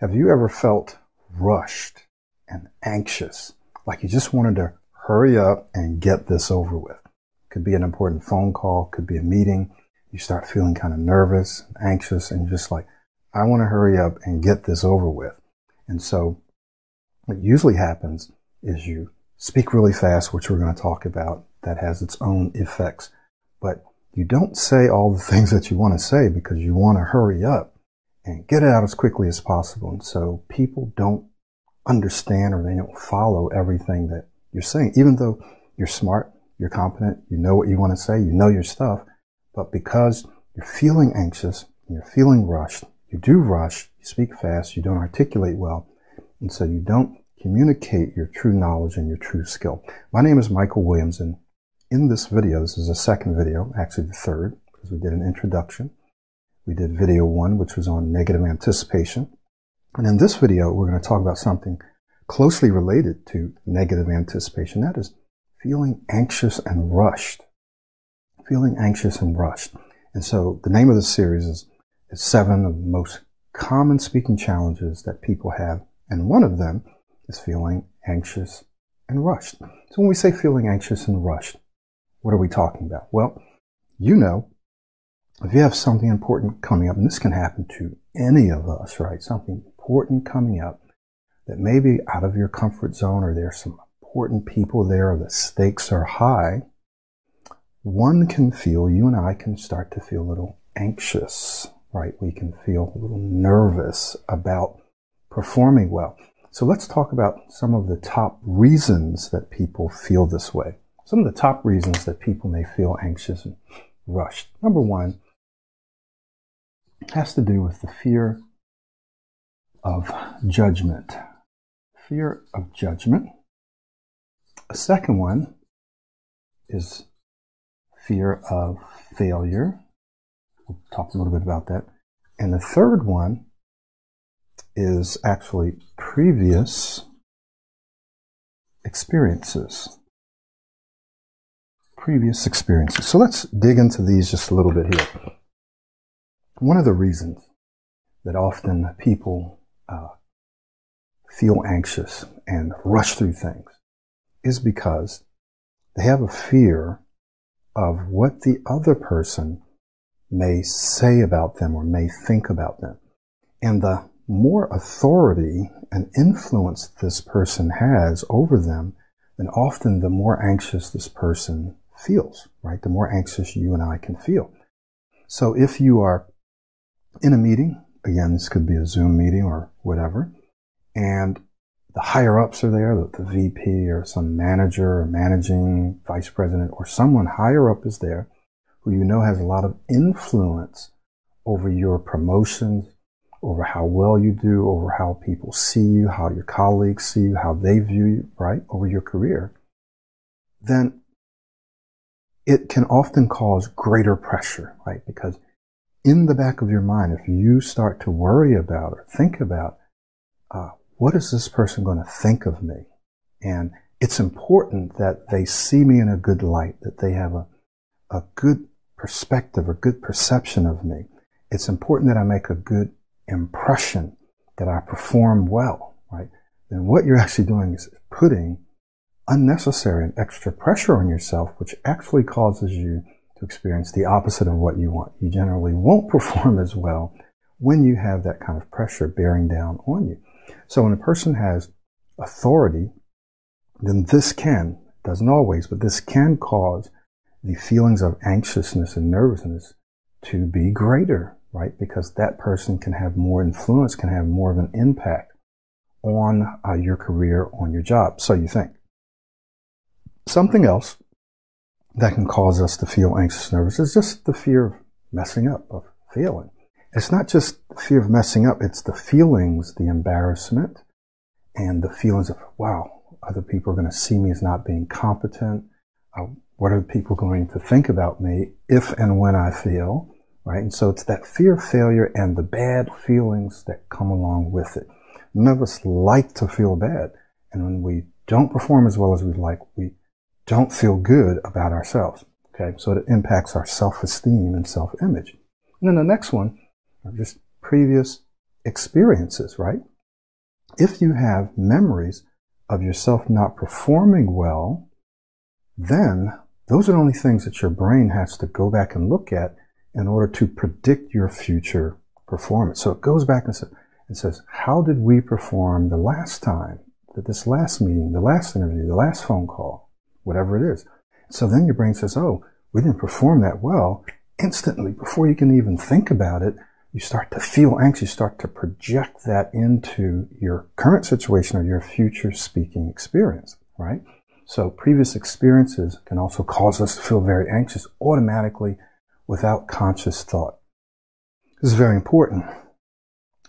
Have you ever felt rushed and anxious, like you just wanted to hurry up and get this over with? Could be an important phone call, could be a meeting. You start feeling kind of nervous, anxious, and just like, I want to hurry up and get this over with. And so what usually happens is you speak really fast, which we're going to talk about. That has its own effects. But you don't say all the things that you want to say because you want to hurry up and get it out as quickly as possible. And so people don't understand or they don't follow everything that you're saying, even though you're smart, you're competent, you know what you want to say, you know your stuff. But because you're feeling anxious, you're feeling rushed, you do rush, you speak fast, you don't articulate well, and so you don't communicate your true knowledge and your true skill. My name is Michael Williams, and in this video, this is a second video, actually the third, because we did an introduction we did video one, which was on negative anticipation. And in this video, we're going to talk about something closely related to negative anticipation. That is feeling anxious and rushed. Feeling anxious and rushed. And so the name of the series is, is seven of the most common speaking challenges that people have. And one of them is feeling anxious and rushed. So when we say feeling anxious and rushed, what are we talking about? Well, you know if you have something important coming up, and this can happen to any of us, right? Something important coming up that may be out of your comfort zone or there's some important people there or the stakes are high, one can feel, you and I can start to feel a little anxious, right? We can feel a little nervous about performing well. So let's talk about some of the top reasons that people feel this way. Some of the top reasons that people may feel anxious and rushed. Number one, has to do with the fear of judgment. Fear of judgment. A second one is fear of failure. We'll talk a little bit about that. And the third one is actually previous experiences. Previous experiences. So let's dig into these just a little bit here. One of the reasons that often people uh, feel anxious and rush through things is because they have a fear of what the other person may say about them or may think about them. And the more authority and influence this person has over them, then often the more anxious this person feels, right? The more anxious you and I can feel. So if you are in a meeting. Again, this could be a Zoom meeting or whatever. And the higher ups are there, the, the VP or some manager or managing vice president or someone higher up is there who you know has a lot of influence over your promotions, over how well you do, over how people see you, how your colleagues see you, how they view you, right? Over your career. Then it can often cause greater pressure, right? Because in the back of your mind, if you start to worry about or think about, uh, what is this person going to think of me? And it's important that they see me in a good light, that they have a, a good perspective or good perception of me. It's important that I make a good impression, that I perform well, right? Then what you're actually doing is putting unnecessary and extra pressure on yourself, which actually causes you to experience the opposite of what you want. You generally won't perform as well when you have that kind of pressure bearing down on you. So when a person has authority, then this can, doesn't always, but this can cause the feelings of anxiousness and nervousness to be greater, right? Because that person can have more influence, can have more of an impact on uh, your career, on your job. So you think. Something else that can cause us to feel anxious, nervous is just the fear of messing up, of failing. It's not just the fear of messing up, it's the feelings, the embarrassment, and the feelings of, wow, other people are going to see me as not being competent. Uh, what are people going to think about me if and when I fail? Right? And so it's that fear of failure and the bad feelings that come along with it. None of us like to feel bad. And when we don't perform as well as we'd like, we don't feel good about ourselves. Okay, so it impacts our self-esteem and self-image. And then the next one are just previous experiences, right? If you have memories of yourself not performing well, then those are the only things that your brain has to go back and look at in order to predict your future performance. So it goes back and says, and says, how did we perform the last time, that this last meeting, the last interview, the last phone call, whatever it is. So then your brain says, oh, we didn't perform that well. Instantly, before you can even think about it, you start to feel anxious, you start to project that into your current situation or your future speaking experience, right? So previous experiences can also cause us to feel very anxious automatically without conscious thought. This is very important.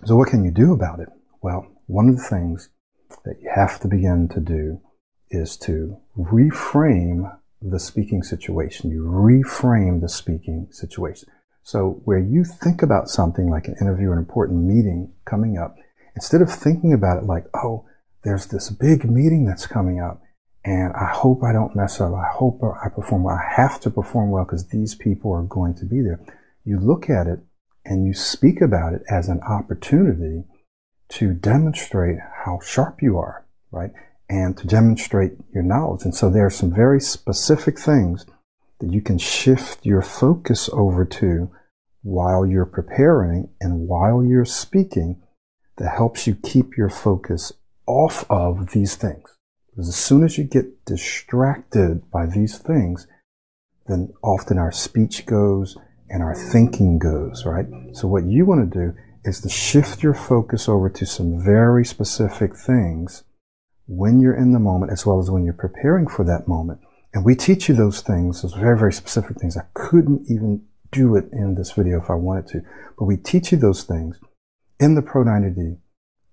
So what can you do about it? Well, one of the things that you have to begin to do is to reframe the speaking situation. You reframe the speaking situation. So where you think about something like an interview or an important meeting coming up, instead of thinking about it like, oh, there's this big meeting that's coming up and I hope I don't mess up. I hope I perform well. I have to perform well because these people are going to be there. You look at it and you speak about it as an opportunity to demonstrate how sharp you are, right? And to demonstrate your knowledge. And so there are some very specific things that you can shift your focus over to while you're preparing and while you're speaking that helps you keep your focus off of these things. Because as soon as you get distracted by these things, then often our speech goes and our thinking goes, right? So what you want to do is to shift your focus over to some very specific things when you're in the moment as well as when you're preparing for that moment. And we teach you those things, those very, very specific things. I couldn't even do it in this video if I wanted to, but we teach you those things in the Pro 90D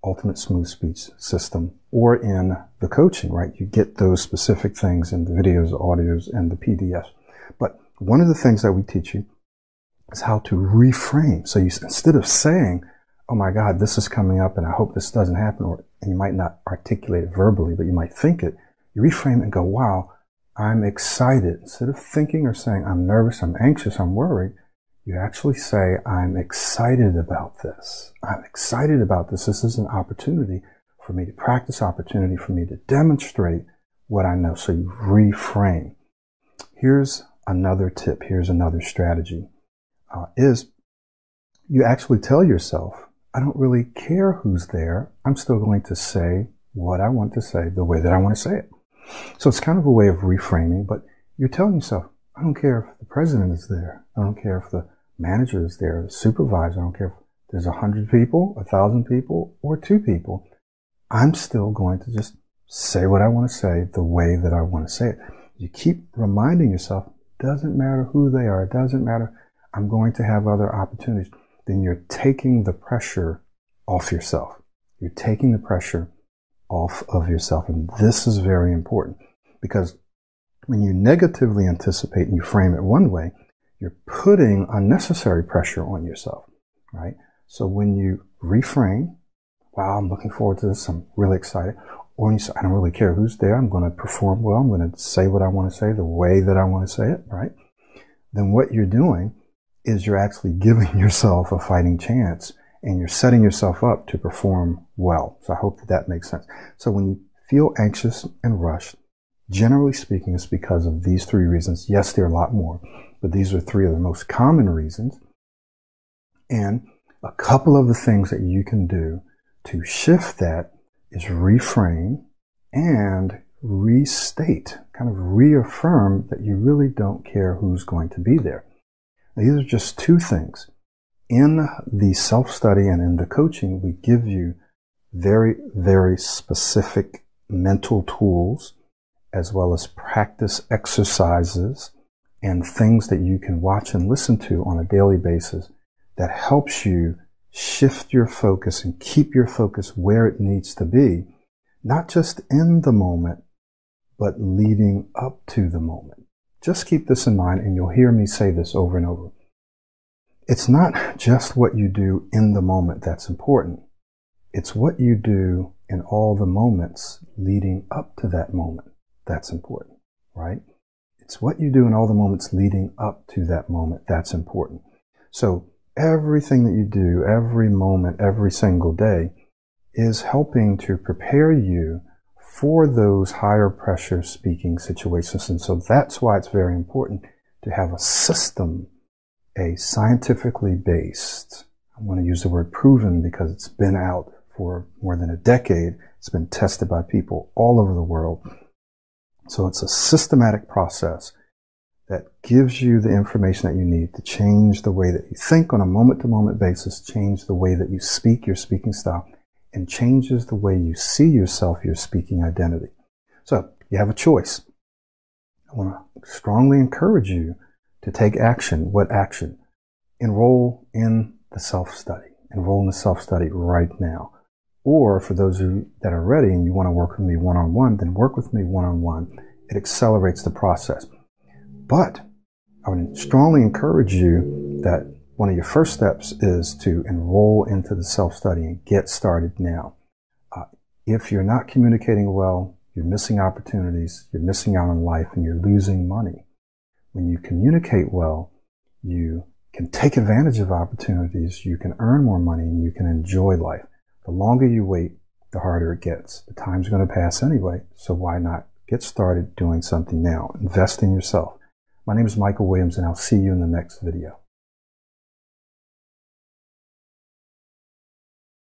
Ultimate Smooth Speech System or in the coaching, right? You get those specific things in the videos, audios, and the PDFs. But one of the things that we teach you is how to reframe. So you, instead of saying, oh my God, this is coming up and I hope this doesn't happen, or and you might not articulate it verbally, but you might think it, you reframe it and go, wow, I'm excited. Instead of thinking or saying, I'm nervous, I'm anxious, I'm worried, you actually say, I'm excited about this. I'm excited about this. This is an opportunity for me to practice, opportunity for me to demonstrate what I know. So you reframe. Here's another tip. Here's another strategy. Uh, is you actually tell yourself, I don't really care who's there. I'm still going to say what I want to say the way that I want to say it. So it's kind of a way of reframing, but you're telling yourself, I don't care if the president is there. I don't care if the manager is there, the supervisor. I don't care if there's a hundred people, a thousand people, or two people. I'm still going to just say what I want to say the way that I want to say it. You keep reminding yourself, doesn't matter who they are. It doesn't matter. I'm going to have other opportunities. Then you're taking the pressure off yourself. You're taking the pressure off of yourself. And this is very important because when you negatively anticipate and you frame it one way, you're putting unnecessary pressure on yourself, right? So when you reframe, wow, I'm looking forward to this, I'm really excited, or you say, I don't really care who's there, I'm going to perform well, I'm going to say what I want to say the way that I want to say it, right? Then what you're doing is you're actually giving yourself a fighting chance and you're setting yourself up to perform well. So I hope that that makes sense. So when you feel anxious and rushed, generally speaking, it's because of these three reasons. Yes, there are a lot more, but these are three of the most common reasons. And a couple of the things that you can do to shift that is reframe and restate, kind of reaffirm that you really don't care who's going to be there. These are just two things in the self study and in the coaching, we give you very, very specific mental tools as well as practice exercises and things that you can watch and listen to on a daily basis that helps you shift your focus and keep your focus where it needs to be, not just in the moment, but leading up to the moment. Just keep this in mind and you'll hear me say this over and over. It's not just what you do in the moment that's important. It's what you do in all the moments leading up to that moment that's important, right? It's what you do in all the moments leading up to that moment that's important. So everything that you do, every moment, every single day, is helping to prepare you for those higher pressure speaking situations. And so that's why it's very important to have a system, a scientifically based, I want to use the word proven because it's been out for more than a decade. It's been tested by people all over the world. So it's a systematic process that gives you the information that you need to change the way that you think on a moment to moment basis, change the way that you speak, your speaking style, and changes the way you see yourself, your speaking identity. So you have a choice. I want to strongly encourage you to take action. What action? Enroll in the self study. Enroll in the self study right now. Or for those you that are ready and you want to work with me one on one, then work with me one on one. It accelerates the process. But I would strongly encourage you that one of your first steps is to enroll into the self study and get started now. Uh, if you're not communicating well, you're missing opportunities, you're missing out on life, and you're losing money. When you communicate well, you can take advantage of opportunities, you can earn more money, and you can enjoy life. The longer you wait, the harder it gets. The time's going to pass anyway, so why not get started doing something now? Invest in yourself. My name is Michael Williams, and I'll see you in the next video.